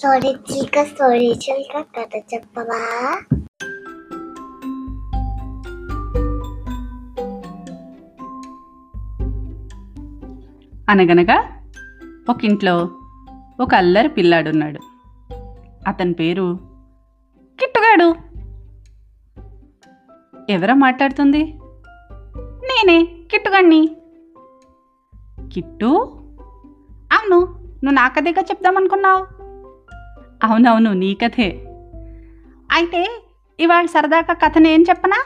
Story చిల్క story చిల్క కథ చెప్పవా అనగనగా ఒక ఇంట్లో ఒక అల్లరి పిల్లాడున్నాడు. అతని పేరు కిట్టుగాడు. ఎవరా మాట్లాడుతుంది? నేనే కిట్టుగాడిని. కిట్టు? అవును నువ్వు నా కథేగా చెప్దామనుకున్నావు? అవునవును నీ కథే. అయితే ఇవాళ సరదాగా కథని ఏం చెప్పనా?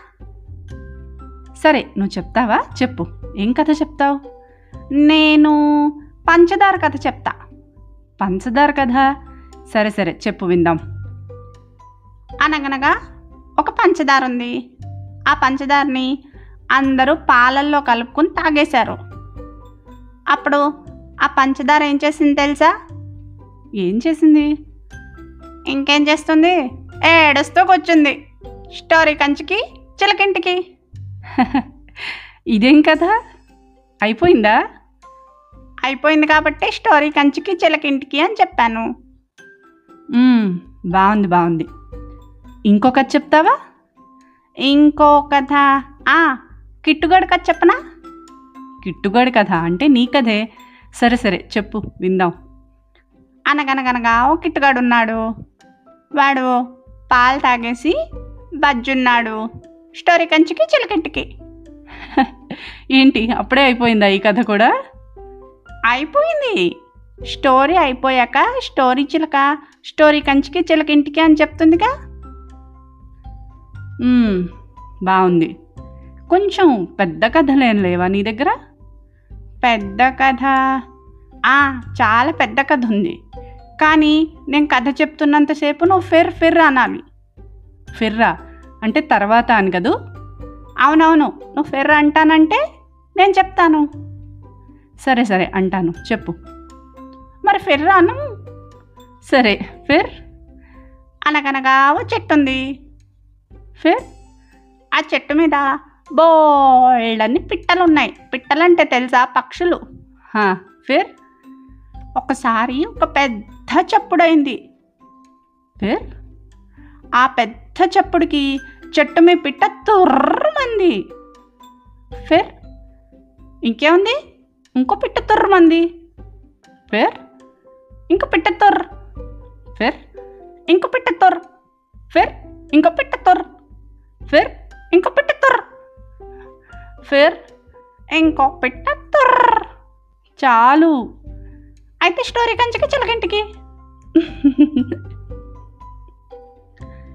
సరే నువ్వు చెప్తావా? చెప్పు. ఏం కథ చెప్తావు? నేను పంచదార కథ చెప్తా. పంచదార కథ? సరే సరే చెప్పు విందాం. అనగనగా ఒక పంచదార ఉంది. ఆ పంచదారని అందరూ పాలల్లో కలుపుకొని తాగేశారు. అప్పుడు ఆ పంచదార ఏం చేసింది తెలుసా? ఏం చేసింది? ఇంకేం చేస్తుంది? ఏడుస్తూ కూర్చుంది. స్టోరీ కంచికి చిలకింటికి. ఇదేం కదా అయిపోయిందా? అయిపోయింది కాబట్టి స్టోరీ కంచికి చిలకింటికి అని చెప్పాను. బాగుంది బాగుంది. ఇంకో కథ చెప్తావా? ఇంకో కథ. ఆ, కిట్టుగాడి కథ చెప్పనా? కిట్టుగాడి కథ అంటే నీ కథే. సరే సరే చెప్పు విందాం. అనగనగనగా ఓ కిట్టుగాడు ఉన్నాడు వాడు పాలు తాగేసి బజ్జున్నాడు. స్టోరీ కంచికి చిలకింటికి. ఏంటి అప్పుడే అయిపోయిందా ఈ కథ కూడా? అయిపోయింది. స్టోరీ అయిపోయాక స్టోరీ చిలక స్టోరీ కంచికి చిలకింటికి అని చెప్తుందిగా? బాగుంది. కొంచెం పెద్ద కథలేం లేవా నీ దగ్గర? పెద్ద కథ? ఆ, చాలా పెద్ద కథ ఉంది. కానీ నేను కథ చెప్తున్నంతసేపు నువ్వు ఫిర్ ఫిర్ అనాలి. ఫిర్రా అంటే తర్వాత అని కదూ? అవునవును నువ్వు ఫిర్ అంటానంటే నేను చెప్తాను. సరే సరే అంటాను చెప్పు. మరి ఫిర్రా అను? సరే ఫిర్? అనగనగా ఓ చెట్టు ఉంది ఫిర్? ఆ చెట్టు మీద బోల్డన్ని పిట్టలు ఉన్నాయి పిట్టలంటే తెలుసా పక్షులు? ఫిర్? ఒకసారి ఒక పెద్ద చప్పుడైంది. ఫిర్ ఆ పెద్ద చప్పుడుకి చెట్టు మీ పిట్ట తుర్రమంది. ఫిర్ ఇంకేముంది? ఇంకో పిట్ట తుర్రమంది. ఫిర్ ఇంకో పిట్ట తుర్ర ఫిర్ ఇంకో పిట్ట తుర్ర ఫిర్ ఇంకో పిట్ట తుర్ర ఫిర్ ఇంకో పిట్ట తుర్ర ఫిర్ ఇంకో పిట్ట తుర్ర చాలు. అయితే స్టోరీ కంచికి చిలకంటికి.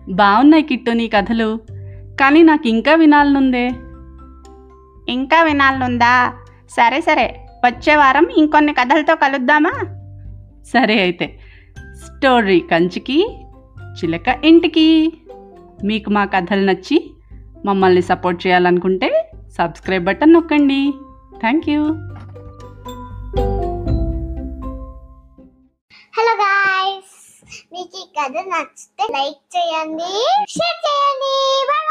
బాగున్నాయి కిట్టు నీ కథలు. కానీ నాకు ఇంకా వినాలనుందే. ఇంకా వినాలనుందా? సరే సరే. వచ్చే వారం ఇంకొన్ని కథలతో కలుద్దామా? సరే అయితే. స్టోరీ కంచికి చిలక ఇంటికి. మీకు మా కథలు నచ్చి మమ్మల్ని సపోర్ట్ చేయాలనుకుంటే సబ్స్క్రైబ్ బటన్ నొక్కండి. Thank you. మీకు ఈ కథ నచ్చితే లైక్ చేయండి షేర్ చేయండి. బాయ్